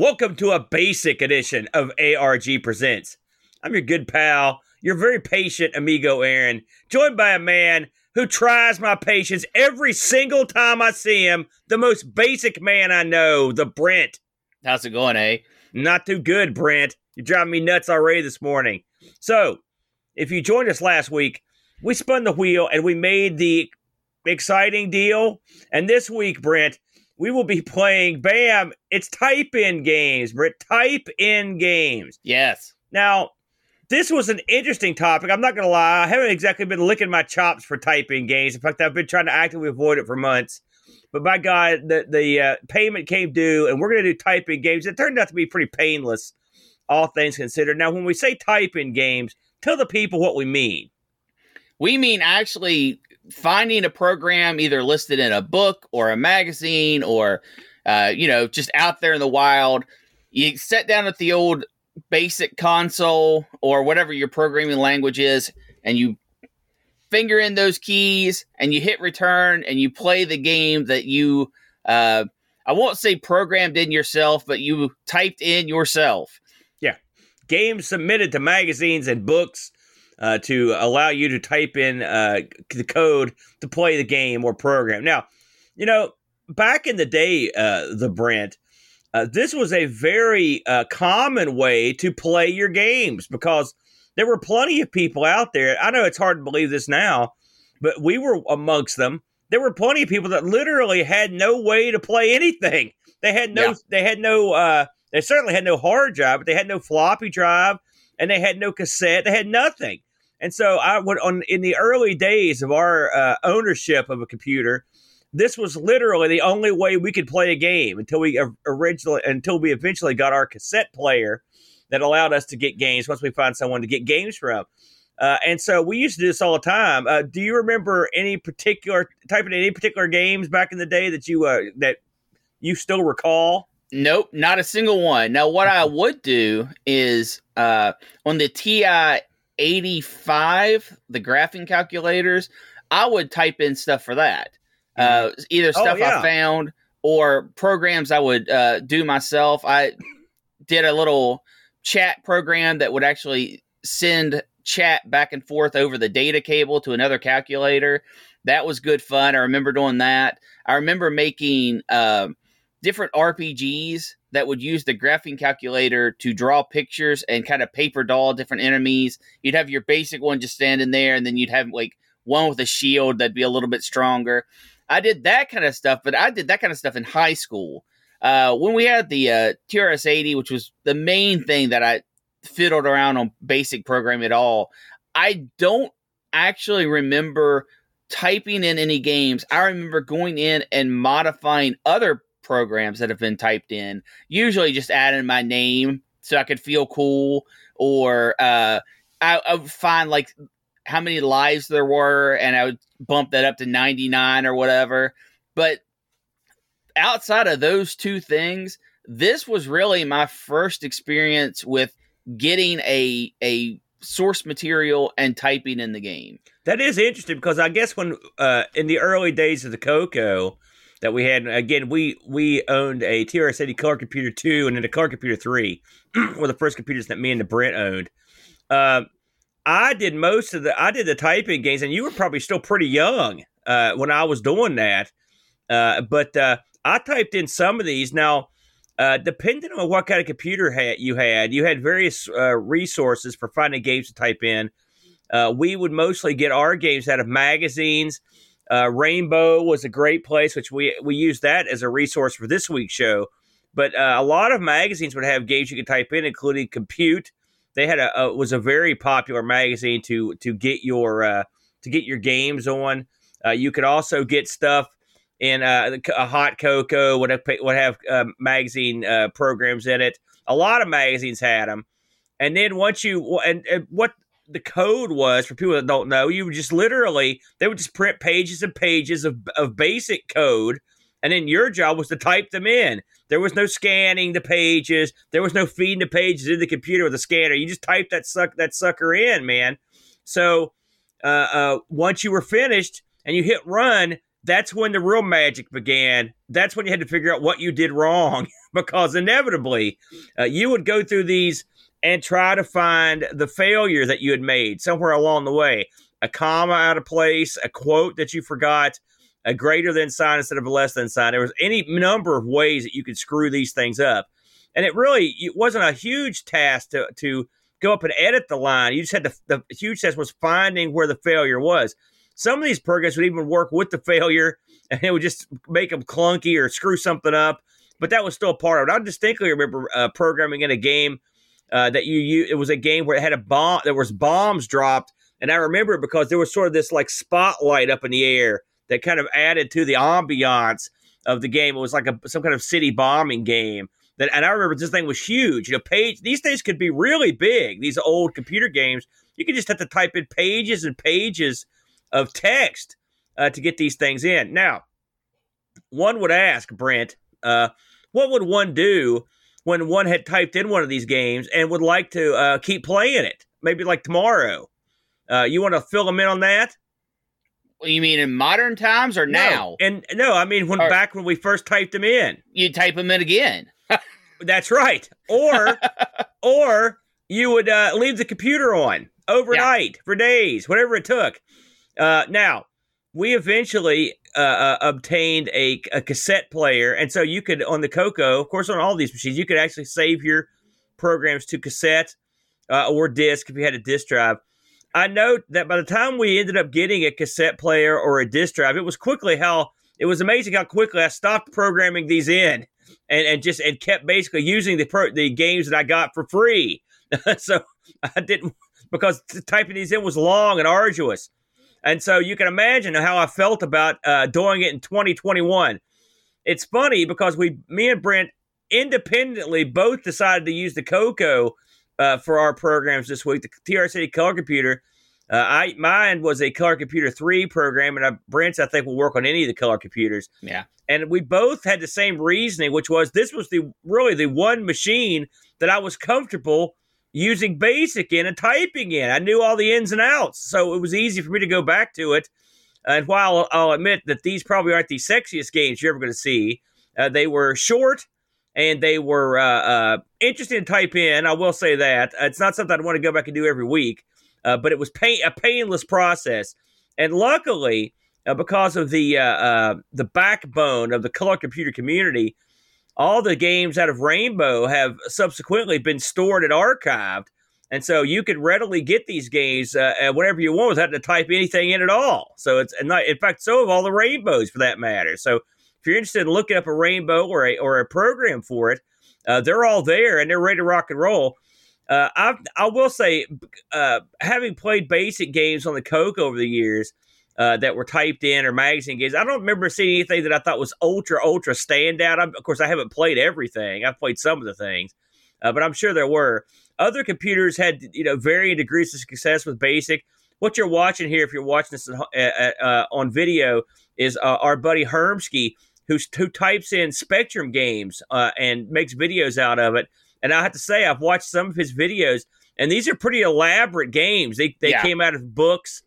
Welcome to a basic edition of ARG Presents. I'm your good pal, your very patient amigo Aaron, joined by a man who tries my patience every single time I see him, the most basic man I know, the Brent. How's it going, eh? Not too good, Brent. You're driving me nuts already this morning. So, if you joined us last week, we spun the wheel and we made the exciting deal. And this week, Brent, we will be playing, bam, it's type in games, Brent. Type in games. Yes. Now, this was an interesting topic. I'm not going to lie. I haven't exactly been licking my chops for typing games. In fact, I've been trying to actively avoid it for months. But by God, the, the uh, payment came due, and we're going to do typing games. It turned out to be pretty painless, all things considered. Now, when we say type in games, tell the people what we mean. We mean actually finding a program either listed in a book or a magazine or, uh, you know, just out there in the wild. You sit down at the old basic console or whatever your programming language is, and you finger in those keys and you hit return and you play the game that you, uh, I won't say programmed in yourself, but you typed in yourself. Yeah. Games submitted to magazines and books uh, to allow you to type in uh, the code to play the game or program. Now, you know, back in the day, uh, the Brent, uh, this was a very uh, common way to play your games because there were plenty of people out there. I know it's hard to believe this now, but we were amongst them. There were plenty of people that literally had no way to play anything. They had no. Yeah. They had no. Uh, they certainly had no hard drive, but they had no floppy drive, and they had no cassette. They had nothing. And so I would on in the early days of our uh, ownership of a computer, this was literally the only way we could play a game until we originally until we eventually got our cassette player that allowed us to get games once we find someone to get games from. Uh, and so we used to do this all the time. Uh, do you remember any particular typing any particular games back in the day that you uh, that you still recall? Nope, not a single one. Now, what I would do is uh, on the TI 85, the graphing calculators, I would type in stuff for that. Uh, mm-hmm. either oh, stuff oh, yeah. I found or programs I would uh, do myself. I did a little chat program that would actually send chat back and forth over the data cable to another calculator. That was good fun. I remember doing that. I remember making uh, different RPGs that would use the graphing calculator to draw pictures and kind of paper doll different enemies. You'd have your basic one just standing there, and then you'd have like one with a shield that'd be a little bit stronger. I did that kind of stuff, but I did that kind of stuff in high school. Uh, when we had the uh, TRS 80, which was the main thing that I fiddled around on basic programming at all, I don't actually remember typing in any games. I remember going in and modifying other programs that have been typed in. Usually just adding my name so I could feel cool, or uh, I, I would find like how many lives there were, and I would bump that up to 99 or whatever. But outside of those two things, this was really my first experience with getting a a source material and typing in the game. That is interesting because I guess when uh, in the early days of the Coco, that we had. Again, we we owned a TRS-80 color computer two and then a color computer three were the first computers that me and the Brent owned. Uh, I did most of the I did the typing games, and you were probably still pretty young uh, when I was doing that. Uh, but uh, I typed in some of these now. Uh, depending on what kind of computer had you had, you had various uh, resources for finding games to type in. we would mostly get our games out of magazines uh, Rainbow was a great place, which we we used that as a resource for this week's show. But uh, a lot of magazines would have games you could type in, including Compute. They had a, a was a very popular magazine to to get your uh, to get your games on. Uh, you could also get stuff in uh, a Hot Coco would have would have uh, magazine programs in it. A lot of magazines had them. And then once you and, and what the code was for people that don't know you would just literally they would just print pages and pages of, of basic code and then your job was to type them in. There was no scanning the pages. There was no feeding the pages in the computer with a scanner. You just type that suck that sucker in man. So uh, uh, once you were finished and you hit run that's when the real magic began. That's when you had to figure out what you did wrong because inevitably uh, you would go through these and try to find the failure that you had made somewhere along the way. A comma out of place, a quote that you forgot, a greater than sign instead of a less than sign. There was any number of ways that you could screw these things up. And it really it wasn't a huge task to, to go up and edit the line. You just had to, the huge task was finding where the failure was. Some of these programs would even work with the failure and it would just make them clunky or screw something up. But that was still part of it. I distinctly remember uh, programming in a game uh, that you, you it was a game where it had a bomb there was bombs dropped. And i remember it because there was sort of this like spotlight up in the air that kind of added to the ambiance of the game. It was like a some kind of city bombing game that and i remember this thing was huge. You know page these things could be really big these old computer games. You could just have to type in pages and pages of text uh, to get these things in. Now one would ask brent uh, what would one do when one had typed in one of these games and would like to uh, keep playing it, maybe like tomorrow. Uh, you want to fill them in on that? You mean in modern times or now? And no, I mean when or, back when we first typed them in. You type them in again. That's right. Or or you would uh, leave the computer on overnight yeah. for days, whatever it took. Uh, now, we eventually uh, uh, obtained a, a, cassette player, and so you could on the Coco, of course, on all these machines, you could actually save your programs to cassette uh, or disc if you had a disc drive. I note that by the time we ended up getting a cassette player or a disc drive, it was quickly how it was amazing how quickly I stopped programming these in and, and just and kept basically using the pro, the games that I got for free. so I didn't because typing these in was long and arduous. And so you can imagine how I felt about uh, doing it in 2021. It's funny because we, me and Brent, independently both decided to use the Coco uh, for our programs this week. The TRS-80 Color Computer. Uh, I mine was a Color Computer three program, and I, Brent's I think will work on any of the color computers. Yeah, and we both had the same reasoning, which was this was the really the one machine that I was comfortable using basic in and typing in. I knew all the ins and outs, so it was easy for me to go back to it. And while I'll admit that these probably aren't the sexiest games you're ever going to see, uh, they were short and they were uh, uh, interesting to type in. I will say that it's not something I'd want to go back and do every week, uh, but it was pain- a painless process. And luckily, uh, because of the uh, the backbone of the color computer community, all the games out of Rainbow have subsequently been stored and archived. And so you could readily get these games uh, whenever you want without to type anything in at all. So it's not, in fact, so have all the rainbows for that matter. So if you're interested in looking up a rainbow or a, or a program for it, uh, they're all there and they're ready to rock and roll. Uh, I I will say, uh, having played basic games on the Coke over the years, uh, that were typed in or magazine games. I don't remember seeing anything that I thought was ultra, ultra standout. I'm, of course, I haven't played everything. I've played some of the things, uh, but I'm sure there were. Other computers had, you know, varying degrees of success with BASIC. What you're watching here, if you're watching this uh, on video, is uh, our buddy Hermsky, who's, who types in Spectrum games uh, and makes videos out of it. And I have to say, I've watched some of his videos, and these are pretty elaborate games. They, they yeah. came out of books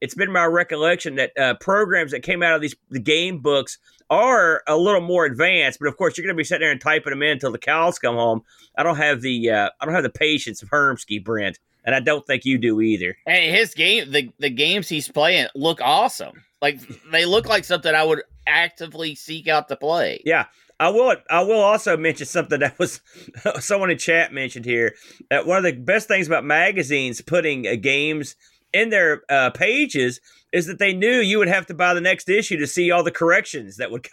it's been my recollection that uh, programs that came out of these the game books are a little more advanced, but of course you're going to be sitting there and typing them in until the cows come home. I don't have the uh, I don't have the patience of Hermsky, Brent, and I don't think you do either. Hey, his game the the games he's playing look awesome. Like they look like something I would actively seek out to play. Yeah. I will. I will also mention something that was someone in chat mentioned here. That one of the best things about magazines putting uh, games in their uh, pages is that they knew you would have to buy the next issue to see all the corrections that would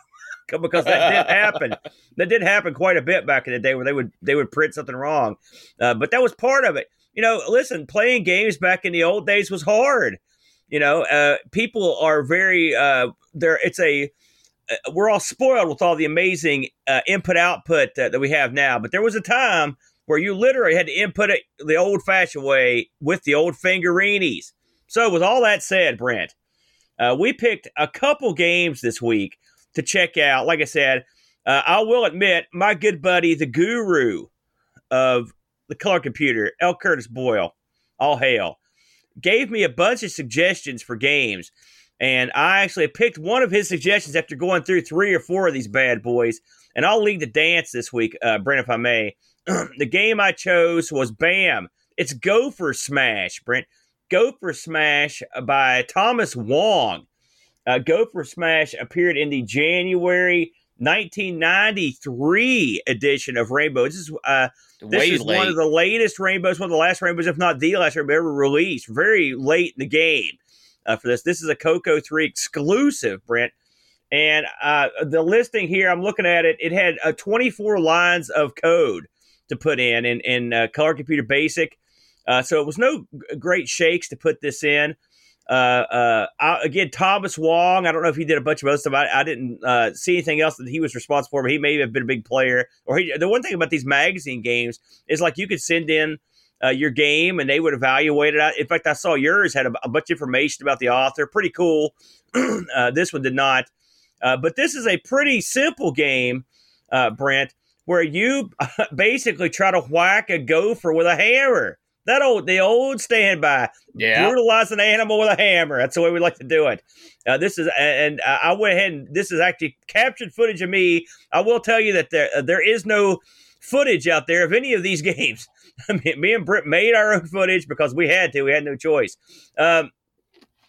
come because that did happen. that did happen quite a bit back in the day where they would they would print something wrong, uh, but that was part of it. You know, listen, playing games back in the old days was hard. You know, uh, people are very uh, there. It's a uh, we're all spoiled with all the amazing uh, input output that we have now, but there was a time where you literally had to input it the old fashioned way with the old fingerini. So, with all that said, Brent, uh, we picked a couple games this week to check out. Like I said, uh, I will admit, my good buddy, the guru of the color computer, L. Curtis Boyle, all hail, gave me a bunch of suggestions for games. And I actually picked one of his suggestions after going through three or four of these bad boys. And I'll lead the dance this week, uh, Brent, if I may. the game I chose was BAM. It's Gopher Smash, Brent. Gopher Smash by Thomas Wong. Uh, Gopher Smash appeared in the January 1993 edition of Rainbow. This is uh, this Way is late. one of the latest rainbows, one of the last rainbows, if not the last rainbow ever released. Very late in the game uh, for this. This is a Coco 3 exclusive, Brent. And uh, the listing here, I'm looking at it, it had uh, 24 lines of code to put in in, in uh, Color Computer Basic. Uh, so it was no great shakes to put this in. Uh, uh, I, again, Thomas Wong. I don't know if he did a bunch of other stuff. I, I didn't uh, see anything else that he was responsible for, but he may have been a big player. Or he, the one thing about these magazine games is like you could send in uh, your game and they would evaluate it. In fact, I saw yours had a, a bunch of information about the author. Pretty cool. this one did not. But this is a pretty simple game, Brent, where you basically try to whack a gopher with a hammer. That old, the old standby, Yeah. brutalize an animal with a hammer. That's the way we like to do it. Uh, this is, and uh, I went ahead and this is actually captured footage of me. I will tell you that there uh, there is no footage out there of any of these games. I mean, me and Britt made our own footage because we had to. We had no choice. Um,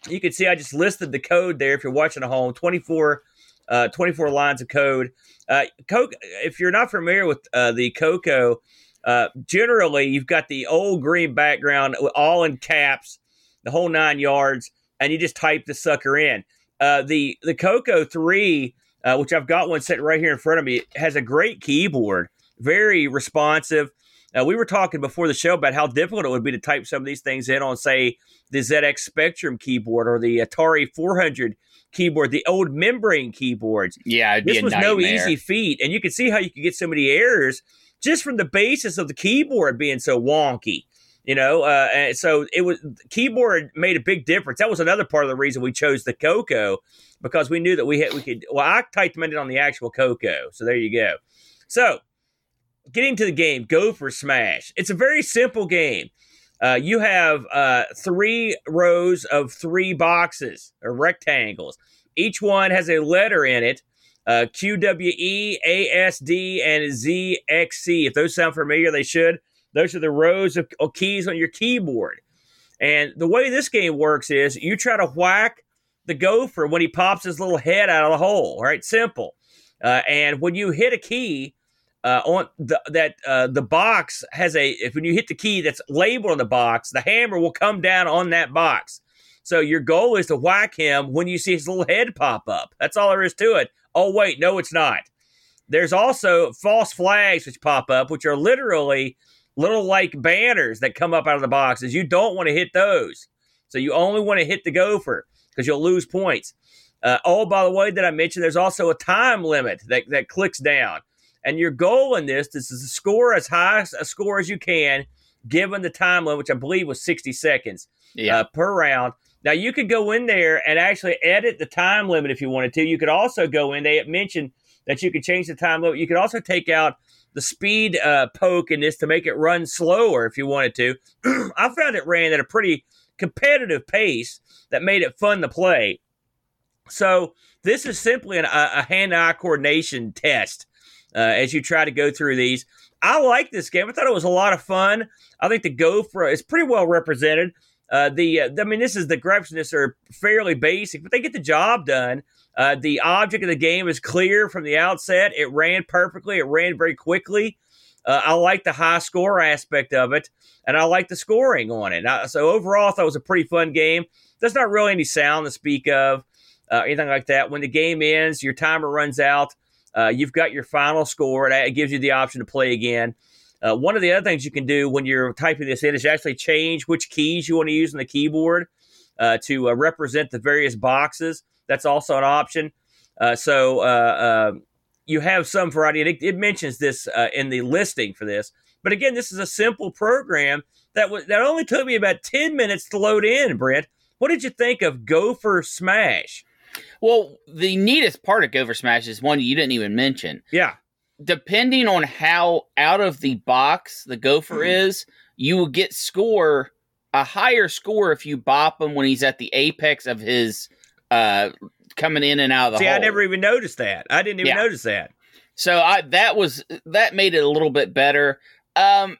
you can see I just listed the code there. If you're watching at home, 24, uh, 24 lines of code. Uh, Coke, if you're not familiar with uh, the Coco, uh, generally you've got the old green background, all in caps, the whole nine yards, and you just type the sucker in. Uh, the the Coco three, uh, which I've got one sitting right here in front of me, has a great keyboard, very responsive. We were talking before the show about how difficult it would be to type some of these things in on, say, the ZX Spectrum keyboard or the Atari 400 keyboard, the old membrane keyboards Yeah, this was nightmare. no easy feat, and you can see how you could get so many errors just from the basis of the keyboard being so wonky. You know, uh, and so it was keyboard made a big difference. That was another part of the reason we chose the Coco because we knew that we had we could. Well, I typed them in on the actual Coco, so there you go. So, getting to the game, Gopher Smash. It's a very simple game. Uh, you have uh, three rows of three boxes or rectangles. Each one has a letter in it uh, and ZXC. If those sound familiar, they should. Those are the rows of, of keys on your keyboard. And the way this game works is you try to whack the gopher when he pops his little head out of the hole. All right, simple. Uh, and when you hit a key uh, on the, that uh, the box has a if when you hit the key that's labeled on the box, the hammer will come down on that box. So your goal is to whack him when you see his little head pop up. That's all there is to it. Oh wait, no, it's not. There's also false flags which pop up, which are literally little like banners that come up out of the boxes. You don't want to hit those. So you only want to hit the gopher because you'll lose points. Uh, oh, by the way, that I mentioned, there's also a time limit that, that clicks down. And your goal in this, this is to score as high a score as you can, given the time limit, which I believe was 60 seconds Yeah. uh, per round. Now you could go in there and actually edit the time limit if you wanted to. You could also go in. They had mentioned that you could change the time limit. You could also take out the speed uh, poke in this to make it run slower if you wanted to. I found it ran at a pretty competitive pace that made it fun to play. So this is simply an, a, a hand-eye coordination test uh, as you try to go through these. I like this game. I thought it was a lot of fun. I think the Gopher is pretty well represented. Uh, the uh, I mean, this is the graphics are fairly basic, but they get the job done. Uh, the object of the game is clear from the outset. It ran perfectly. It ran very quickly. Uh, I like the high score aspect of it, and I like the scoring on it. Now, so overall, I thought it was a pretty fun game. There's not really any sound to speak of, uh, anything like that. When the game ends, your timer runs out. Uh, you've got your final score. and It gives you the option to play again. Uh, one of the other things you can do when you're typing this in is actually change which keys you want to use on the keyboard uh, to uh, represent the various boxes. That's also an option. Uh, so uh, you have some variety. It, it mentions this in the listing for this. But again, this is a simple program that that only took me about ten minutes to load in. Brent, what did you think of Gopher Smash? Well, the neatest part of Gopher Smash is one you didn't even mention. Yeah, Depending on how out of the box the Gopher Mm-hmm. is, you will get score a higher score if you bop him when he's at the apex of his uh, coming in and out of the See, hole. I never even noticed that. I didn't even Yeah. notice that. So I that was that made it a little bit better. Um,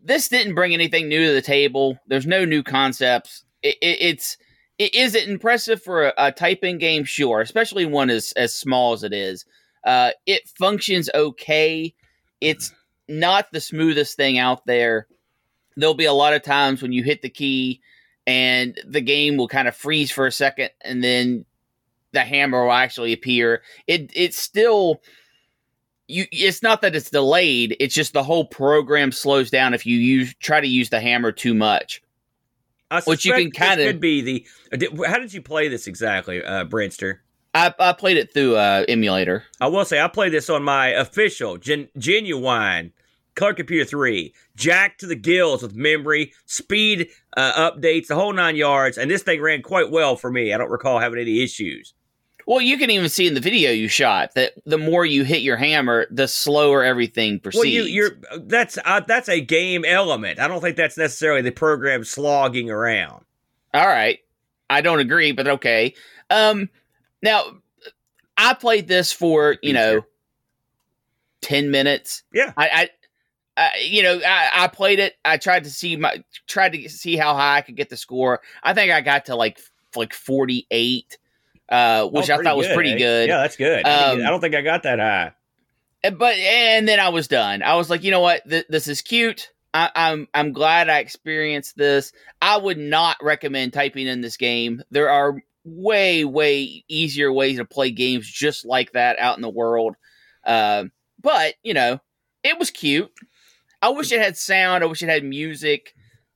this didn't bring anything new to the table. There's no new concepts. It, it, it's it, is it impressive for a, a type-in game? Sure, especially one as as small as it is. Uh, it functions okay. It's not the smoothest thing out there. There'll be a lot of times when you hit the key and the game will kind of freeze for a second and then the hammer will actually appear. It it's still you it's not that it's delayed, it's just the whole program slows down if you use try to use the hammer too much. I Which you can kinda- could be the. uh, How did you play this exactly, uh, Brentster? I, I played it through uh emulator. I will say I played this on my official, gen- genuine Color Computer 3, jacked to the gills with memory, speed uh, updates, the whole nine yards, and this thing ran quite well for me. I don't recall having any issues. Well, you can even see in the video you shot that the more you hit your hammer, the slower everything proceeds. Well, you, you're that's uh, that's a game element. I don't think that's necessarily the program slogging around. All right. I don't agree, but okay. Um now I played this for, you know, 10 minutes. Yeah. I I, I you know, I, I played it. I tried to see my tried to see how high I could get the score. I think I got to like like 48 uh which Oh, I thought was good, pretty eh? good. Yeah, that's good. I, Um, I don't think I got that high. But and then I was done. I was like, you know what, Th- this is cute. I, I'm I'm glad I experienced this. I would not recommend typing in this game. There are way way easier ways to play games just like that out in the world. Uh, but you know, it was cute. I wish it had sound. I wish it had music,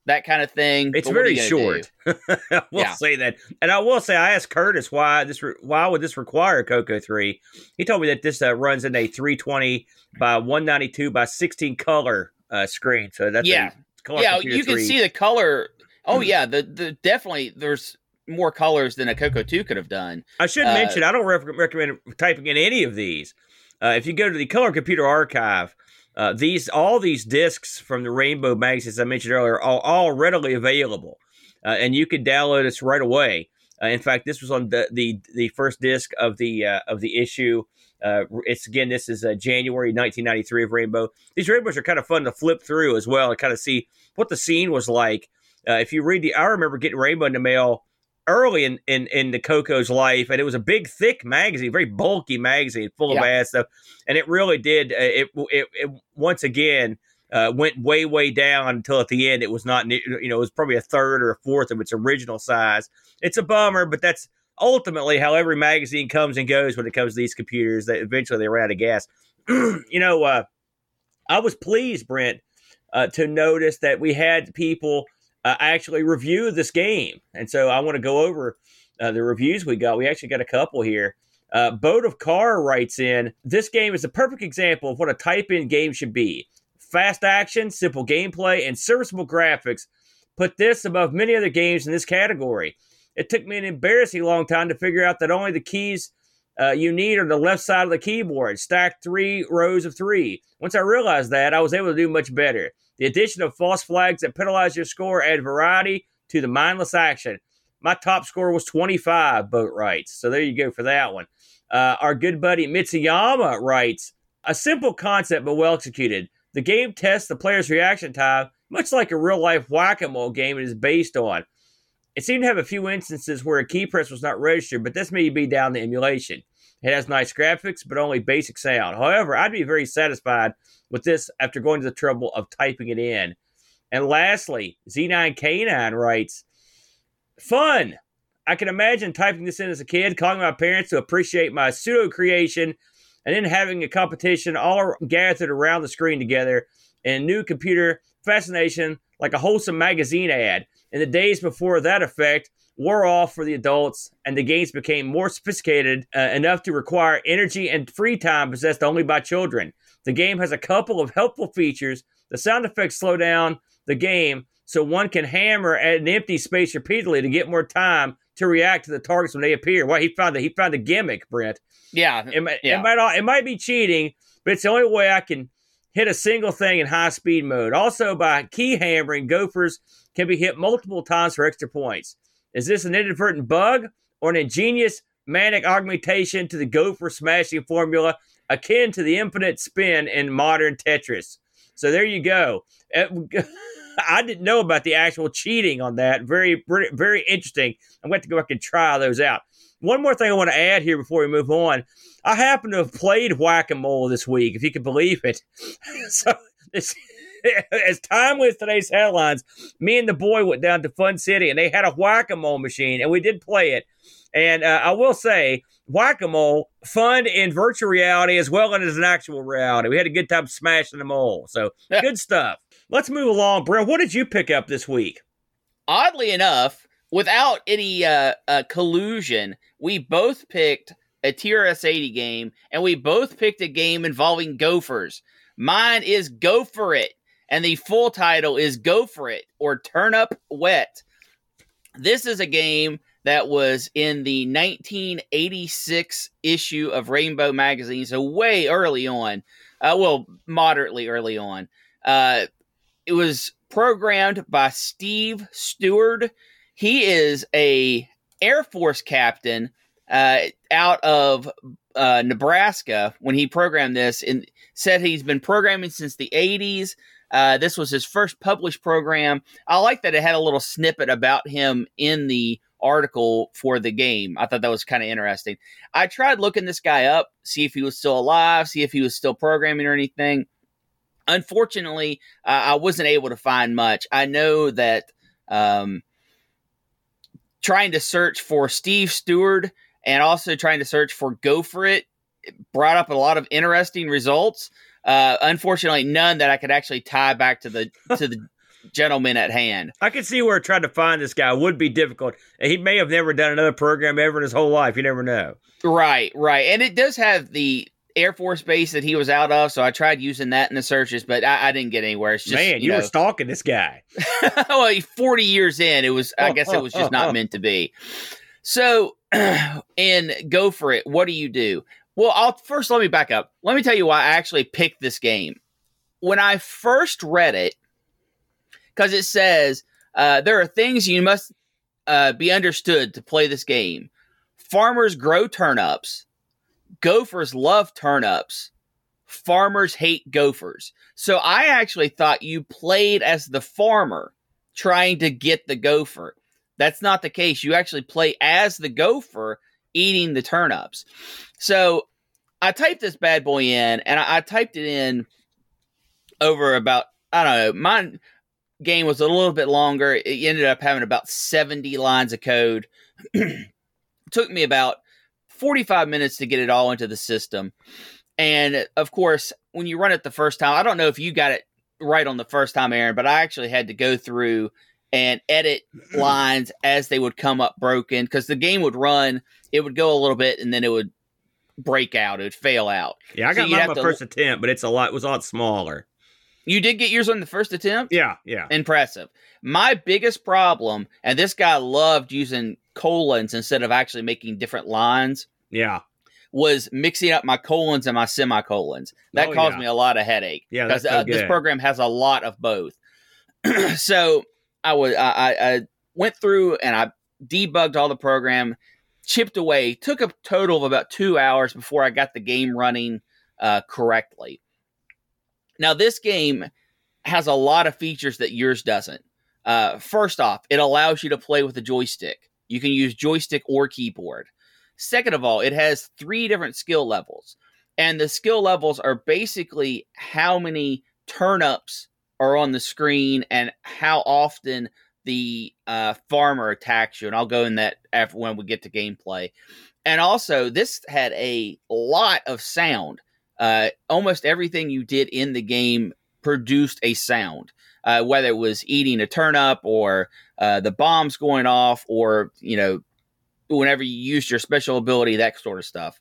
that kind of thing. It's but what are very short. I will Yeah. say that, and I will say I asked Curtis why this re- why would this require Coco three. He told me that this uh, runs in a three twenty by one ninety two by sixteen color uh, screen. So that's Yeah. yeah, you can 3. see the color. Oh yeah, the the definitely there's more colors than a Coco two could have done. I should uh, mention I don't rec- recommend typing in any of these. Uh, if you go to the Color Computer Archive, uh, these all these discs from the Rainbow magazines I mentioned earlier are all, readily available, uh, and you can download this right away. Uh, in fact, this was on the the, the first disc of the uh, of the issue. Uh, it's again, this is January 1993 of Rainbow. These rainbows are kind of fun to flip through as well and kind of see what the scene was like. If you read the, I remember getting Rainbow in the mail early in, in in the Coco's life, and it was a big, thick magazine, very bulky magazine, full of Yeah. bad stuff, and it really did. Uh, it, it it once again uh, went way way down until at the end it was not. You know, it was probably a third or a fourth of its original size. It's a bummer, but that's ultimately how every magazine comes and goes when it comes to these computers. That eventually they run out of gas. you know, uh, I was pleased, Brent, uh, to notice that we had people uh, actually review this game, and so I want to go over uh, the reviews we got. We actually got a couple here. Uh, Boat of Car writes in This game is a perfect example of what a type in game should be fast action, simple gameplay, and serviceable graphics. Put this above many other games in this category. It took me an embarrassing long time to figure out that only the keys uh, you need are the left side of the keyboard, stacked three rows of three. Once I realized that, I was able to do much better. The addition of false flags that penalize your score add variety to the mindless action. My top score was 25, Boat writes. So there you go for that one. Uh, our good buddy Mitsuyama writes A simple concept but well executed. The game tests the player's reaction time, much like a real life whack a mole game it is based on. It seemed to have a few instances where a key press was not registered, but this may be down to emulation. It has nice graphics, but only basic sound. However, I'd be very satisfied with this after going to the trouble of typing it in. And lastly, Z9K9 writes, Fun! I can imagine typing this in as a kid, calling my parents to appreciate my pseudo creation, and then having a competition all gathered around the screen together and new computer fascination like a wholesome magazine ad. In the days before that effect wore off for the adults and the games became more sophisticated uh, enough to require energy and free time possessed only by children. The game has a couple of helpful features. The sound effects slow down the game so one can hammer at an empty space repeatedly to get more time to react to the targets when they appear. Well, he found that he found a gimmick, Brent. Yeah, It, might- Yeah. it might it might be cheating, but it's the only way I can hit a single thing in high speed mode. Also, by key hammering, gophers can be hit multiple times for extra points. Is this an inadvertent bug or an ingenious manic augmentation to the gopher smashing formula akin to the infinite spin in modern Tetris. So there you go. Uh, I didn't know about the actual cheating on that. Very, very, interesting. I'm going to go back and try those out. One more thing I want to add here before we move on. I happen to have played whack a mole this week, if you can believe it. so, as time with today's headlines, me and the boy went down to Fun City and they had a whack a mole machine, and we did play it. And uh, I will say, whack a mole, fun in virtual reality as well as in actual reality. We had a good time smashing the mole. So, yeah. good stuff. Let's move along, bro. What did you pick up this week? Oddly enough, without any uh, uh, collusion, we both picked a TRS 80 game and we both picked a game involving gophers. Mine is Go For It, and the full title is Go For It or Turn Up Wet. This is a game that was in the 1986 issue of Rainbow Magazine, so way early on. Uh, well, moderately early on. Uh, it was programmed by Steve Stewart. He is a Air Force captain uh, out of uh, Nebraska when he programmed this, and said he's been programming since the '80s. Uh, this was his first published program. I like that it had a little snippet about him in the article for the game. I thought that was kind of interesting. I tried looking this guy up, see if he was still alive, see if he was still programming or anything. Unfortunately, uh, I wasn't able to find much. I know that um, trying to search for Steve Stewart and also trying to search for Go For It brought up a lot of interesting results. Uh, unfortunately, none that I could actually tie back to the to the gentleman at hand. I can see where trying to find this guy would be difficult. He may have never done another program ever in his whole life. You never know. Right, right, and it does have the Air Force Base that he was out of, so I tried using that in the searches, but I, I didn't get anywhere. It's just man, you, you know, were stalking this guy. well, forty years in, it was. I guess it was just not meant to be. So, and go for it. What do you do? Well, I'll first let me back up. Let me tell you why I actually picked this game. When I first read it, because it says uh, there are things you must uh, be understood to play this game. Farmers grow turnips gophers love turnips. Farmers hate gophers. So I actually thought you played as the farmer trying to get the gopher. That's not the case. You actually play as the gopher eating the turnips. So I typed this bad boy in and I, I typed it in over about, I don't know, my game was a little bit longer. It ended up having about 70 lines of code. took me about 45 minutes to get it all into the system. And of course, when you run it the first time, I don't know if you got it right on the first time, Aaron, but I actually had to go through and edit lines as they would come up broken because the game would run, it would go a little bit, and then it would break out, it would fail out. Yeah, I got so mine my to, first attempt, but it's a lot it was a lot smaller. You did get yours on the first attempt? Yeah, yeah. Impressive. My biggest problem, and this guy loved using colons instead of actually making different lines. Yeah. Was mixing up my colons and my semicolons. That oh, caused yeah. me a lot of headache. Yeah, because uh, this program has a lot of both. so I was I, I went through and I debugged all the program, chipped away. Took a total of about two hours before I got the game running uh, correctly. Now, this game has a lot of features that yours doesn't. Uh, first off, it allows you to play with a joystick. You can use joystick or keyboard. Second of all, it has three different skill levels. And the skill levels are basically how many turnips are on the screen and how often the uh, farmer attacks you. And I'll go in that after when we get to gameplay. And also, this had a lot of sound uh, almost everything you did in the game produced a sound, uh, whether it was eating a turnip or uh, the bombs going off, or you know, whenever you used your special ability, that sort of stuff.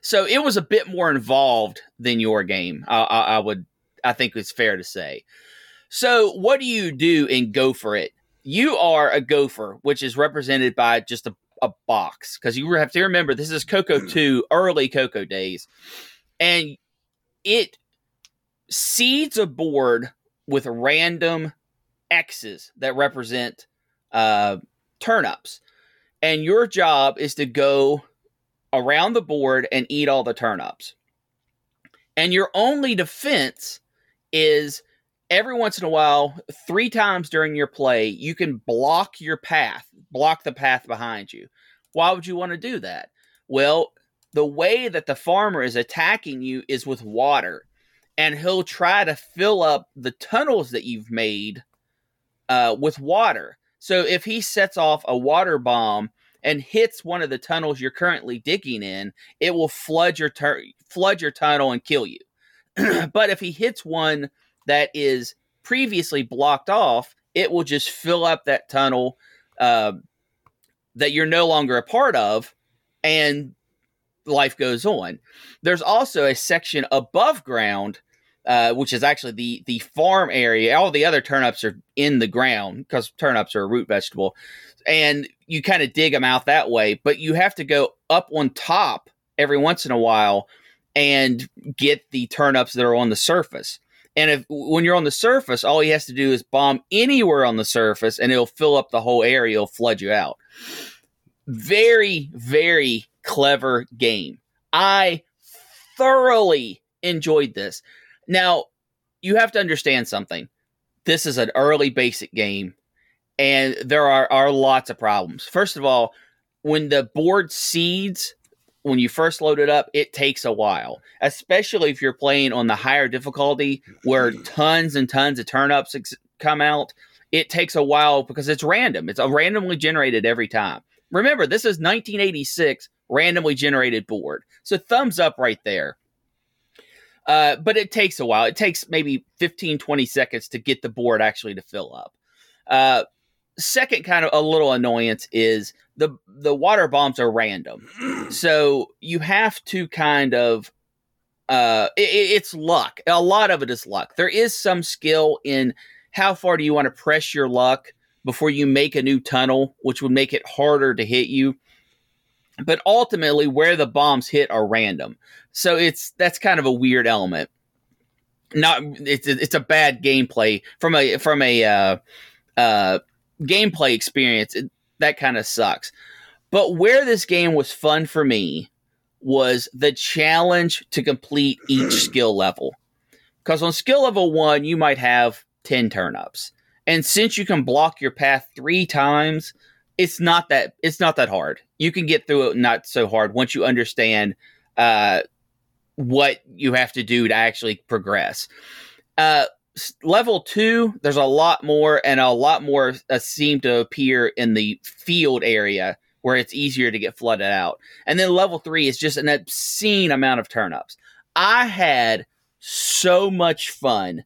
So it was a bit more involved than your game. I, I, I would, I think it's fair to say. So what do you do in Go for It? You are a gopher, which is represented by just a, a box because you have to remember this is Coco 2, early Coco days and it seeds a board with random X's that represent uh, turnips. and your job is to go around the board and eat all the turnips. And your only defense is every once in a while, three times during your play, you can block your path, block the path behind you. Why would you want to do that? Well, the way that the farmer is attacking you is with water, and he'll try to fill up the tunnels that you've made uh, with water. So if he sets off a water bomb and hits one of the tunnels you're currently digging in, it will flood your tur- flood your tunnel and kill you. but if he hits one that is previously blocked off, it will just fill up that tunnel uh, that you're no longer a part of, and life goes on. There's also a section above ground, uh, which is actually the the farm area. All the other turnips are in the ground because turnips are a root vegetable, and you kind of dig them out that way. But you have to go up on top every once in a while and get the turnips that are on the surface. And if when you're on the surface, all he has to do is bomb anywhere on the surface, and it'll fill up the whole area. It'll flood you out. Very, very clever game. I thoroughly enjoyed this. Now, you have to understand something. This is an early basic game, and there are, are lots of problems. First of all, when the board seeds when you first load it up, it takes a while, especially if you're playing on the higher difficulty where tons and tons of turnips ex- come out. It takes a while because it's random. It's a randomly generated every time. Remember, this is 1986 randomly generated board. So thumbs up right there. Uh, but it takes a while. It takes maybe 15, 20 seconds to get the board actually to fill up. Uh, second kind of a little annoyance is the the water bombs are random, so you have to kind of uh, it, it's luck. A lot of it is luck. There is some skill in how far do you want to press your luck before you make a new tunnel, which would make it harder to hit you. But ultimately, where the bombs hit are random, so it's that's kind of a weird element. Not it's it's a bad gameplay from a from a uh, uh, gameplay experience. It, that kind of sucks. But where this game was fun for me was the challenge to complete each skill level. Because on skill level one, you might have 10 turnips. And since you can block your path three times, it's not that it's not that hard. You can get through it not so hard once you understand uh, what you have to do to actually progress. Uh, level two, there's a lot more, and a lot more uh, seem to appear in the field area where it's easier to get flooded out. And then level three is just an obscene amount of turnips. I had so much fun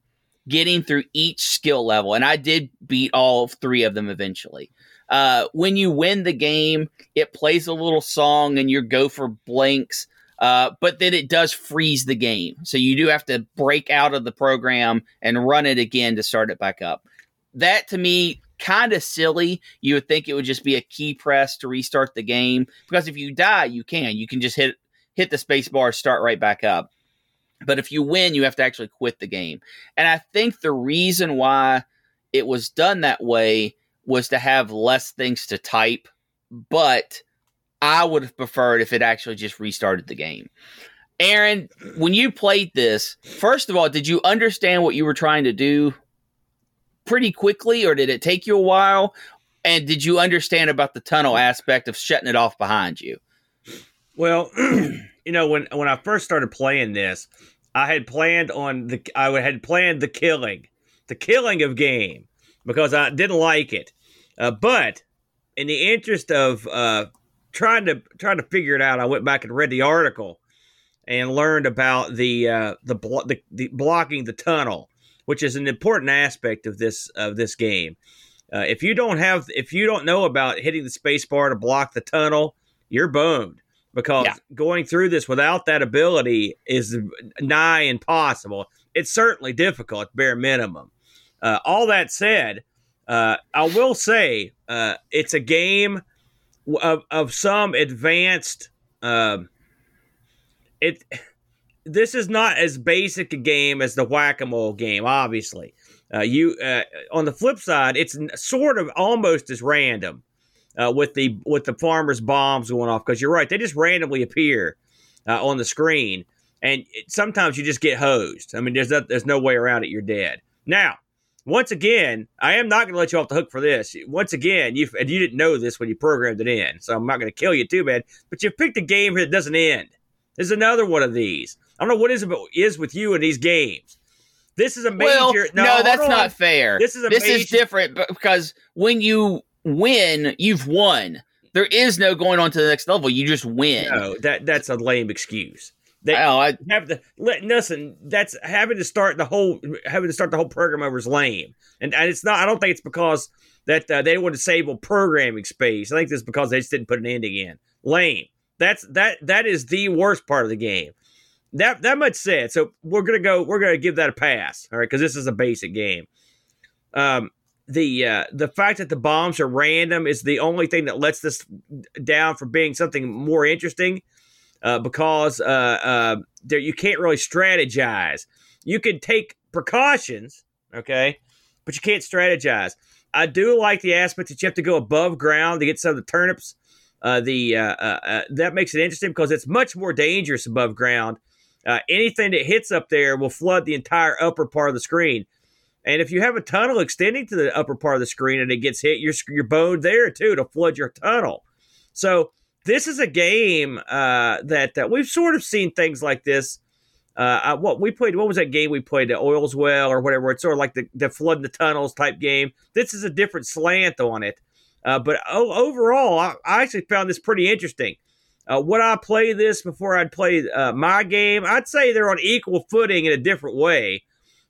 getting through each skill level, and I did beat all three of them eventually. Uh, when you win the game, it plays a little song, and your gopher for blanks uh, but then it does freeze the game. So you do have to break out of the program and run it again to start it back up. That to me, kind of silly. You would think it would just be a key press to restart the game because if you die, you can. You can just hit hit the space bar, start right back up. But if you win, you have to actually quit the game. And I think the reason why it was done that way was to have less things to type. But I would have preferred if it actually just restarted the game. Aaron, when you played this, first of all, did you understand what you were trying to do pretty quickly, or did it take you a while? And did you understand about the tunnel aspect of shutting it off behind you? Well, you know, when when I first started playing this, I had planned on the I had planned the killing, the killing of game because I didn't like it. Uh, but in the interest of uh, trying to trying to figure it out, I went back and read the article and learned about the uh, the, blo- the, the blocking the tunnel, which is an important aspect of this of this game. Uh, if you don't have if you don't know about hitting the space bar to block the tunnel, you're boned because yeah. going through this without that ability is nigh impossible. It's certainly difficult, bare minimum. Uh, all that said, uh, I will say uh, it's a game of, of some advanced uh, it this is not as basic a game as the whack-a-mole game obviously uh, you uh, on the flip side it's sort of almost as random uh, with the with the farmers' bombs going off because you're right, they just randomly appear uh, on the screen, and it, sometimes you just get hosed. I mean, there's no, there's no way around it. You're dead. Now, once again, I am not going to let you off the hook for this. Once again, you and you didn't know this when you programmed it in, so I'm not going to kill you too bad. But you've picked a game that doesn't end. There's another one of these. I don't know what is is with you in these games. This is a major. Well, no, no, that's on. not fair. This is a this major- is different because when you win, you've won. There is no going on to the next level. You just win. No, that that's a lame excuse. They Oh, I, have to let listen. That's having to start the whole having to start the whole program over is lame, and, and it's not. I don't think it's because that uh, they didn't want to disable programming space. I think it's because they just didn't put an ending in. Lame. That's that that is the worst part of the game. That that much said. So we're gonna go. We're gonna give that a pass. All right, because this is a basic game. Um, the uh, the fact that the bombs are random is the only thing that lets this down from being something more interesting. Uh, because uh, uh, there you can't really strategize. You can take precautions, okay, but you can't strategize. I do like the aspect that you have to go above ground to get some of the turnips. Uh, the uh, that makes it interesting because it's much more dangerous above ground. Anything that hits up there will flood the entire upper part of the screen. And if you have a tunnel extending to the upper part of the screen and it gets hit, you're you're bowed there too to flood your tunnel. So this is a game uh, that, that we've sort of seen things like this. Uh, uh, what we played, what was that game we played? The Oil's Well or whatever. It's sort of like the, the flood in the tunnels type game. This is a different slant on it. Uh, but o- overall, I, I actually found this pretty interesting. Uh, would I play this before I'd play uh, my game? I'd say they're on equal footing in a different way.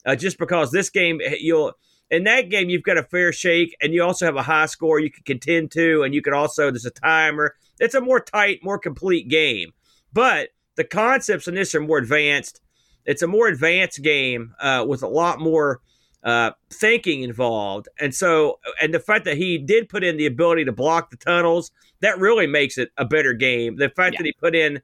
Uh, just because this game, eh, you'll in that game you've got a fair shake, and you also have a high score you can contend to, and you can also there's a timer. It's a more tight, more complete game. But the concepts in this are more advanced. It's a more advanced game uh, with a lot more uh, thinking involved, and so and the fact that he did put in the ability to block the tunnels that really makes it a better game. The fact Yeah. that he put in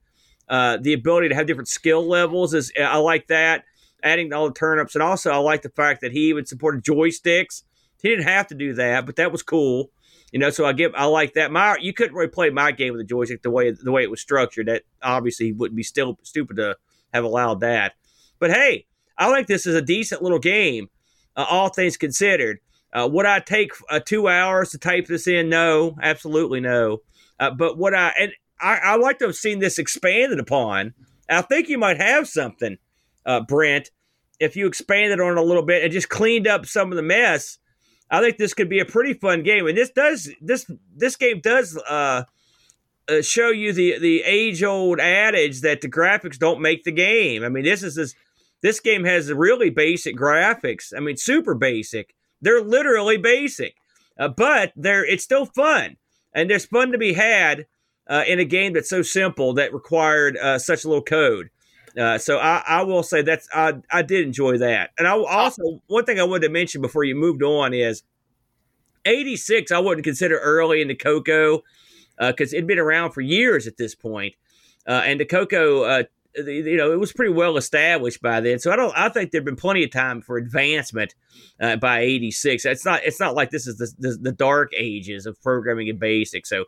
uh, the ability to have different skill levels is I like that. Adding all the turnips, and also I like the fact that he even supported joysticks. He didn't have to do that, but that was cool. You know, so I give I like that. My you couldn't really play my game with a joystick the way the way it was structured. That obviously wouldn't be still stupid to have allowed that. But hey, I like this is a decent little game, uh, all things considered. Uh, would I take uh, two hours to type this in? No, absolutely no. Uh, but what I and I, I like to have seen this expanded upon. I think you might have something, uh, Brent, if you expanded on it a little bit and just cleaned up some of the mess. I think this could be a pretty fun game, and this does this this game does uh, uh, show you the the age old adage that the graphics don't make the game. I mean, this is this this game has really basic graphics. I mean, super basic. They're literally basic, uh, but they're it's still fun, and there's fun to be had uh, in a game that's so simple that required uh, such little code. Uh, so I, I will say that's I, I did enjoy that, and I also one thing I wanted to mention before you moved on is eighty six. I wouldn't consider early in the Coco because it'd been around for years at this point, uh, and the Coco, uh, you know, it was pretty well established by then. So I don't. I think there'd been plenty of time for advancement uh, by eighty six. It's not. It's not like this is the, the the dark ages of programming and basic. So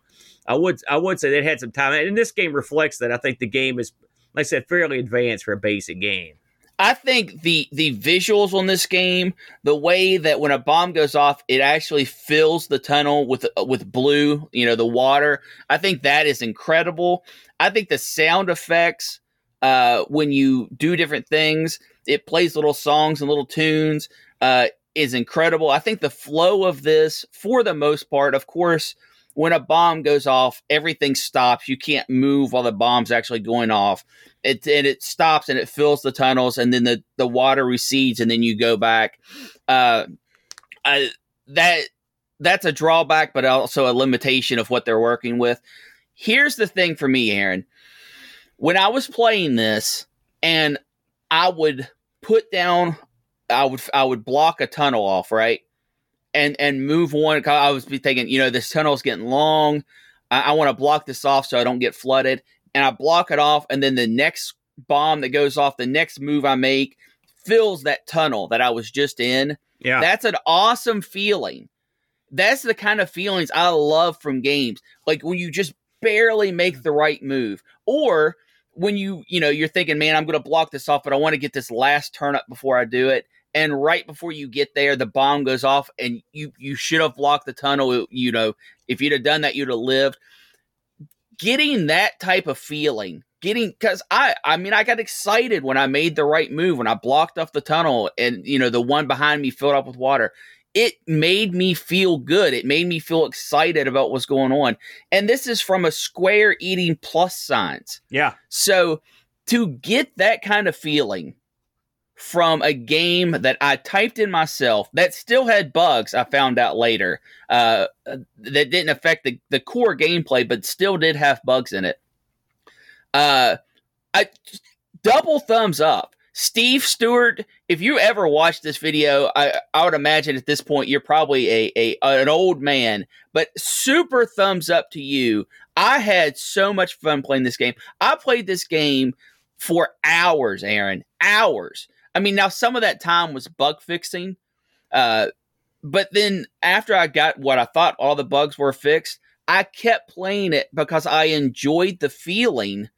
I would I would say they had some time, and this game reflects that. I think the game is, like I said, fairly advanced for a basic game. I think the the visuals on this game, the way that when a bomb goes off, it actually fills the tunnel with with blue, you know, the water. I think that is incredible. I think the sound effects uh, when you do different things, it plays little songs and little tunes. Uh, is incredible. I think the flow of this, for the most part, of course, when a bomb goes off, everything stops. You can't move while the bomb's actually going off. It and it stops and it fills the tunnels, and then the the water recedes, and then you go back. Uh, I, that that's a drawback, but also a limitation of what they're working with. Here's the thing for me, Aaron. When I was playing this, and I would put down, I would I would block a tunnel off, right? And and move one. I was be thinking, you know, this tunnel's getting long. I, I want to block this off so I don't get flooded, and I block it off, and then the next bomb that goes off, the next move I make fills that tunnel that I was just in. Yeah, That's an awesome feeling. that's the kind of feelings I love from games. Like when you just barely make the right move, or when you you know you're thinking, man, I'm going to block this off, but I want to get this last turnip before I do it. And right before you get there, the bomb goes off, and you you should have blocked the tunnel. You know, if you'd have done that, you'd have lived. Getting that type of feeling getting because I I mean I got excited when I made the right move when I blocked off the tunnel and you know the one behind me filled up with water. It made me feel good. It made me feel excited about what's going on. And this is from a square eating plus signs. Yeah. So to get that kind of feeling from a game that I typed in myself that still had bugs, I found out later, uh, that didn't affect the, the core gameplay, but still did have bugs in it. Uh, I double thumbs up. Steve Stewart, if you ever watched this video, I, I would imagine at this point you're probably a, a an old man, but super thumbs up to you. I had so much fun playing this game. I played this game for hours, Aaron, hours. I mean, now some of that time was bug fixing, uh, but then after I got what I thought all the bugs were fixed, I kept playing it because I enjoyed the feeling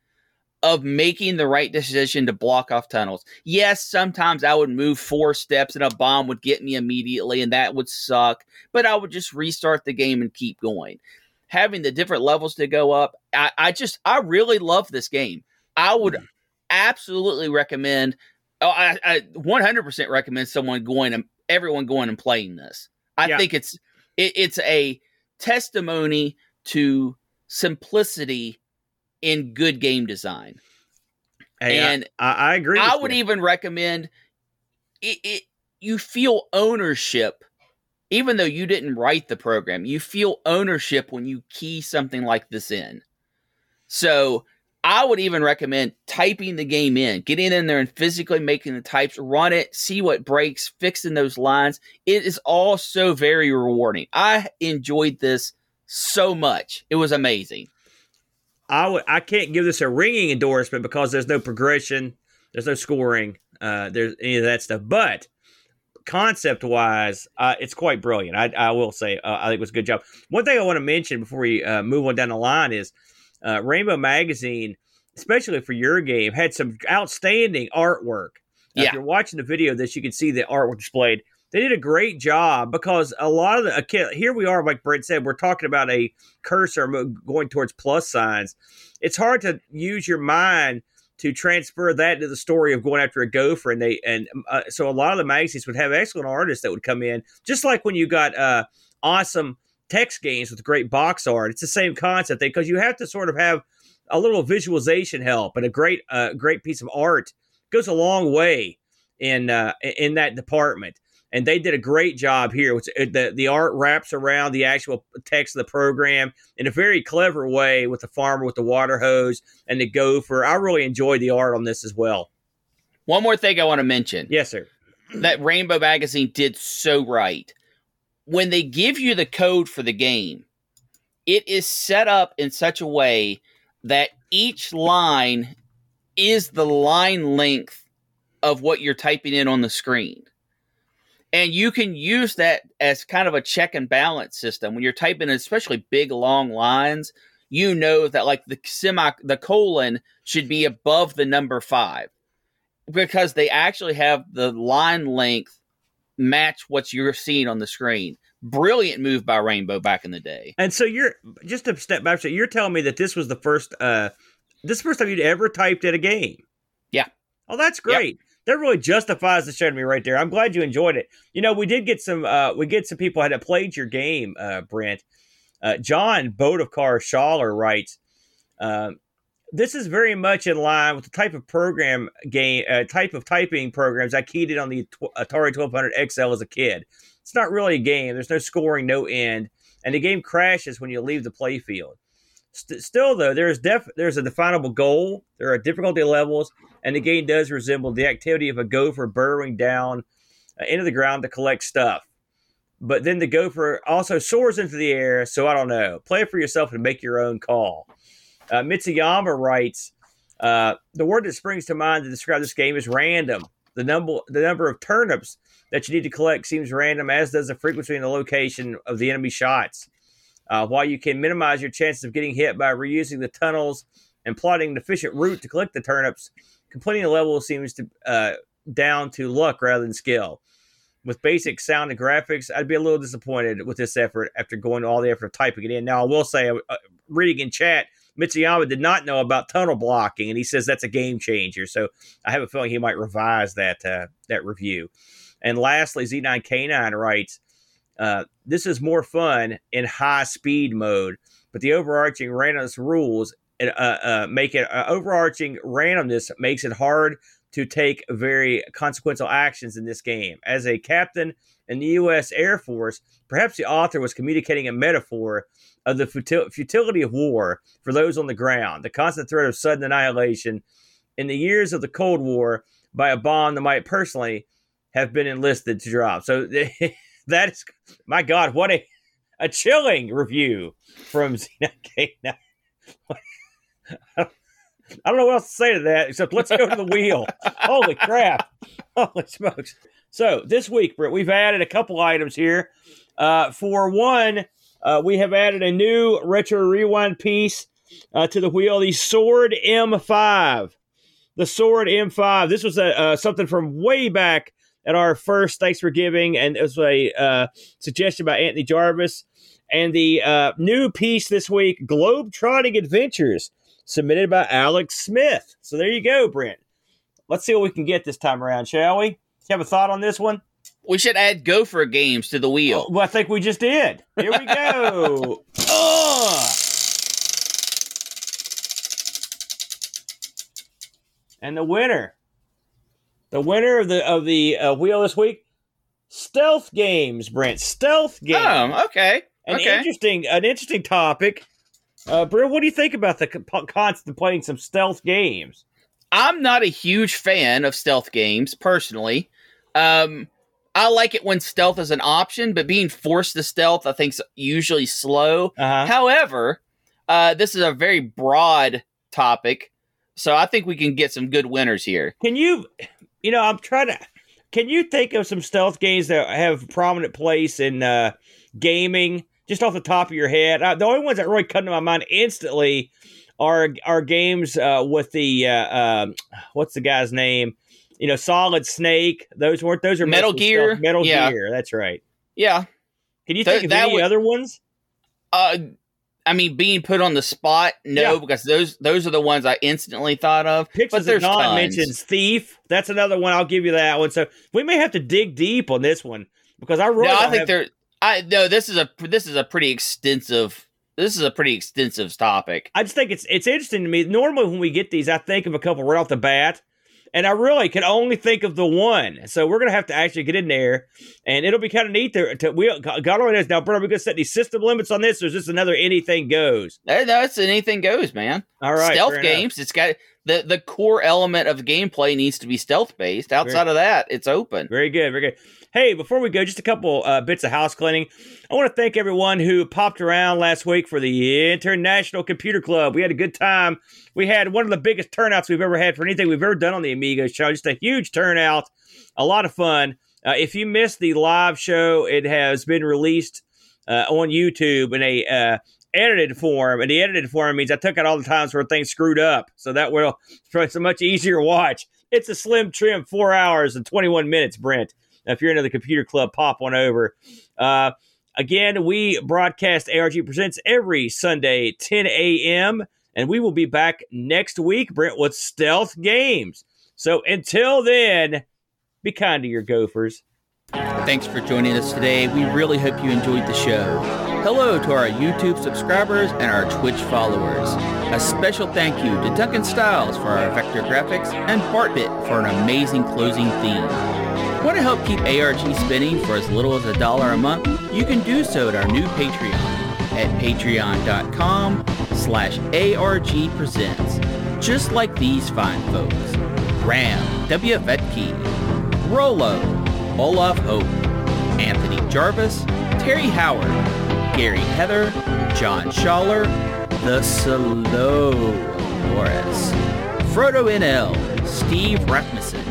of making the right decision to block off tunnels. Yes, sometimes I would move four steps and a bomb would get me immediately, and that would suck, but I would just restart the game and keep going. Having the different levels to go up, I, I just, I really love this game. I would mm. absolutely recommend, oh, I, I 100% recommend someone going and everyone going and playing this. I yeah. think it's, it, it's a testimony to simplicity in good game design. Hey, and I, I, agree. I would you. even recommend it, it. You feel ownership, even though you didn't write the program. You feel ownership when you key something like this in. So I would even recommend typing the game in, getting in there and physically making the types, run it, see what breaks, fixing those lines. It is all so very rewarding. I enjoyed this so much. It was amazing. I would I can't give this a ringing endorsement because there's no progression, there's no scoring, uh, there's any of that stuff. But concept wise, uh, it's quite brilliant. I, I will say uh, I think it was a good job. One thing I want to mention before we uh, move on down the line is uh, Rainbow Magazine, especially for your game, had some outstanding artwork. Now, yeah. If you're watching the video, this you can see the artwork displayed they did a great job because a lot of the here we are, like Brent said, we're talking about a cursor going towards plus signs. It's hard to use your mind to transfer that to the story of going after a gopher, and they and uh, so a lot of the magazines would have excellent artists that would come in, just like when you got uh, awesome text games with great box art. It's the same concept because you have to sort of have a little visualization help and a great uh, great piece of art goes a long way in uh, in that department and they did a great job here. the the art wraps around the actual text of the program in a very clever way with the farmer with the water hose and the gopher. I really enjoyed the art on this as well. One more thing I want to mention. Yes, sir. That Rainbow Magazine did so right. When they give you the code for the game, it is set up in such a way that each line is the line length of what you're typing in on the screen. And you can use that as kind of a check and balance system. When you're typing especially big long lines you know that like the semi the colon should be above the number five because they actually have the line length match what you're seeing on the screen brilliant move by rainbow back in the day and so you're just a step back so you're telling me that this was the first uh this first time you'd ever typed at a game yeah oh that's great yep that really justifies the show to me right there. I'm glad you enjoyed it. You know, we did get some uh, we get some people that played your game, uh, Brent. Uh, John Bodovkar Schaller writes, um, "This is very much in line with the type of program game, uh, type of typing programs I keyed on the Atari 1200 XL as a kid. It's not really a game. There's no scoring, no end, and the game crashes when you leave the playfield. St- still, though, there's def- there's a definable goal. There are difficulty levels, and the game does resemble the activity of a gopher burrowing down uh, into the ground to collect stuff. But then the gopher also soars into the air, so I don't know. Play it for yourself and make your own call. Uh, Mitsuyama writes, uh, the word that springs to mind to describe this game is random. The number the number of turnips that you need to collect seems random, as does the frequency and the location of the enemy shots. Uh, while you can minimize your chances of getting hit by reusing the tunnels and plotting an efficient route to collect the turnips, completing the level seems to uh, down to luck rather than skill. With basic sound and graphics, I'd be a little disappointed with this effort after going all the effort of typing it in. Now, I will say, uh, reading in chat, Mitsuyama did not know about tunnel blocking, and he says that's a game changer. So I have a feeling he might revise that uh, that review. And lastly, Z9K9 writes, uh, "This is more fun in high speed mode, but the overarching randomness rules uh, uh, make it uh, overarching randomness makes it hard to take very consequential actions in this game. As a captain in the U.S. Air Force, perhaps the author was communicating a metaphor of the futil- futility of war for those on the ground, the constant threat of sudden annihilation in the years of the Cold War by a bomb that might personally have been enlisted to drop. So that is, my God, what a a chilling review from Xena K9. I don't know what else to say to that except let's go to the wheel. Holy crap. Holy smokes. So this week, Britt, we've added a couple items here. Uh, for one, uh, we have added a new retro rewind piece uh, to the wheel, the Sord M5. The Sord M5. This was a, uh, something from way back at our first Thanks for Giving, and it was a uh, suggestion by Anthony Jarvis. And the uh, new piece this week, Globe Trotting Adventures submitted by Alex Smith. So there you go, Brent. Let's see what we can get this time around, shall we? You have a thought on this one? We should add Gopher games to the wheel. Oh, well, I think we just did. Here we go. uh. And the winner, the winner of the of the uh, wheel this week, stealth games, Brent. Stealth games. Oh, okay. An okay. interesting, an interesting topic. Uh, Brent, what do you think about the contemplating some stealth games? I'm not a huge fan of stealth games personally. Um, I like it when stealth is an option, but being forced to stealth, I think, is usually slow. Uh-huh. However, uh, this is a very broad topic, so I think we can get some good winners here. Can you, you know, I'm trying to. Can you think of some stealth games that have prominent place in uh, gaming? Just off the top of your head, uh, the only ones that really come to my mind instantly are are games uh, with the uh, um, what's the guy's name? You know, Solid Snake. Those weren't those are Metal Gear. Stuff. Metal yeah. Gear. That's right. Yeah. Can you think Th- of any would, other ones? Uh, I mean, being put on the spot, no, yeah. because those those are the ones I instantly thought of. Pictures but there's tons. mentions Thief. That's another one. I'll give you that one. So we may have to dig deep on this one because I really no, I think have... there. I no, this is a this is a pretty extensive. This is a pretty extensive topic. I just think it's it's interesting to me. Normally, when we get these, I think of a couple right off the bat, and I really can only think of the one. So we're gonna have to actually get in there, and it'll be kind of neat to, to we God only knows now. Bro, are we gonna set these system limits on this, or is this another anything goes? That's anything goes, man. All right, stealth games. Enough. It's got the the core element of gameplay needs to be stealth based. Outside very, of that, it's open. Very good, very good. Hey, before we go, just a couple uh, bits of house cleaning. I want to thank everyone who popped around last week for the International Computer Club. We had a good time. We had one of the biggest turnouts we've ever had for anything we've ever done on the Amiga show. Just a huge turnout, a lot of fun. Uh, if you missed the live show, it has been released uh, on YouTube in a uh, edited form, and the edited form means I took out all the times where things screwed up, so that will it's a much easier watch. It's a slim trim, four hours and twenty one minutes, Brent. If you're into the computer club, pop one over. Uh, again, we broadcast ARG Presents every Sunday, 10 a.m., and we will be back next week, Brent, with Stealth Games. So until then, be kind to your gophers. Thanks for joining us today. We really hope you enjoyed the show. Hello to our YouTube subscribers and our Twitch followers. A special thank you to Duncan Styles for our vector graphics and Bartbit for an amazing closing theme. Want to help keep ARG spinning for as little as a dollar a month? You can do so at our new Patreon at patreon.com slash ARG Presents. Just like these fine folks. Ram, W. Vetke, Rolo, Olaf Hope, Anthony Jarvis, Terry Howard, Gary Heather, John Schaller, The Slow Morris, Frodo NL, Steve Rasmussen,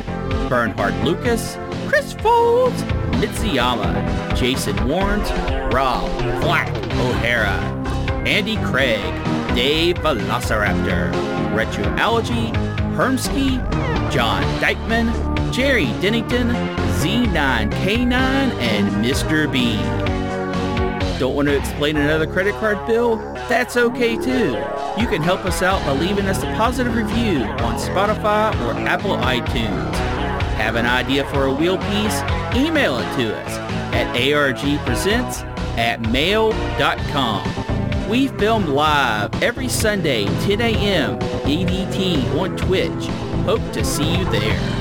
Bernhard Lucas, Chris Folds, Mitsuyama, Jason Warnes, Rob Black O'Hara, Andy Craig, Dave Velociraptor, Retroallergy, Hermsky, John Dykeman, Jerry Dennington, Z9K9, and Mr. B. Don't want to explain another credit card bill? That's okay too. You can help us out by leaving us a positive review on Spotify or Apple iTunes. Have an idea for a wheel piece? Email it to us at argpresents at mail.com. We film live every Sunday, 10 a.m. EDT on Twitch. Hope to see you there.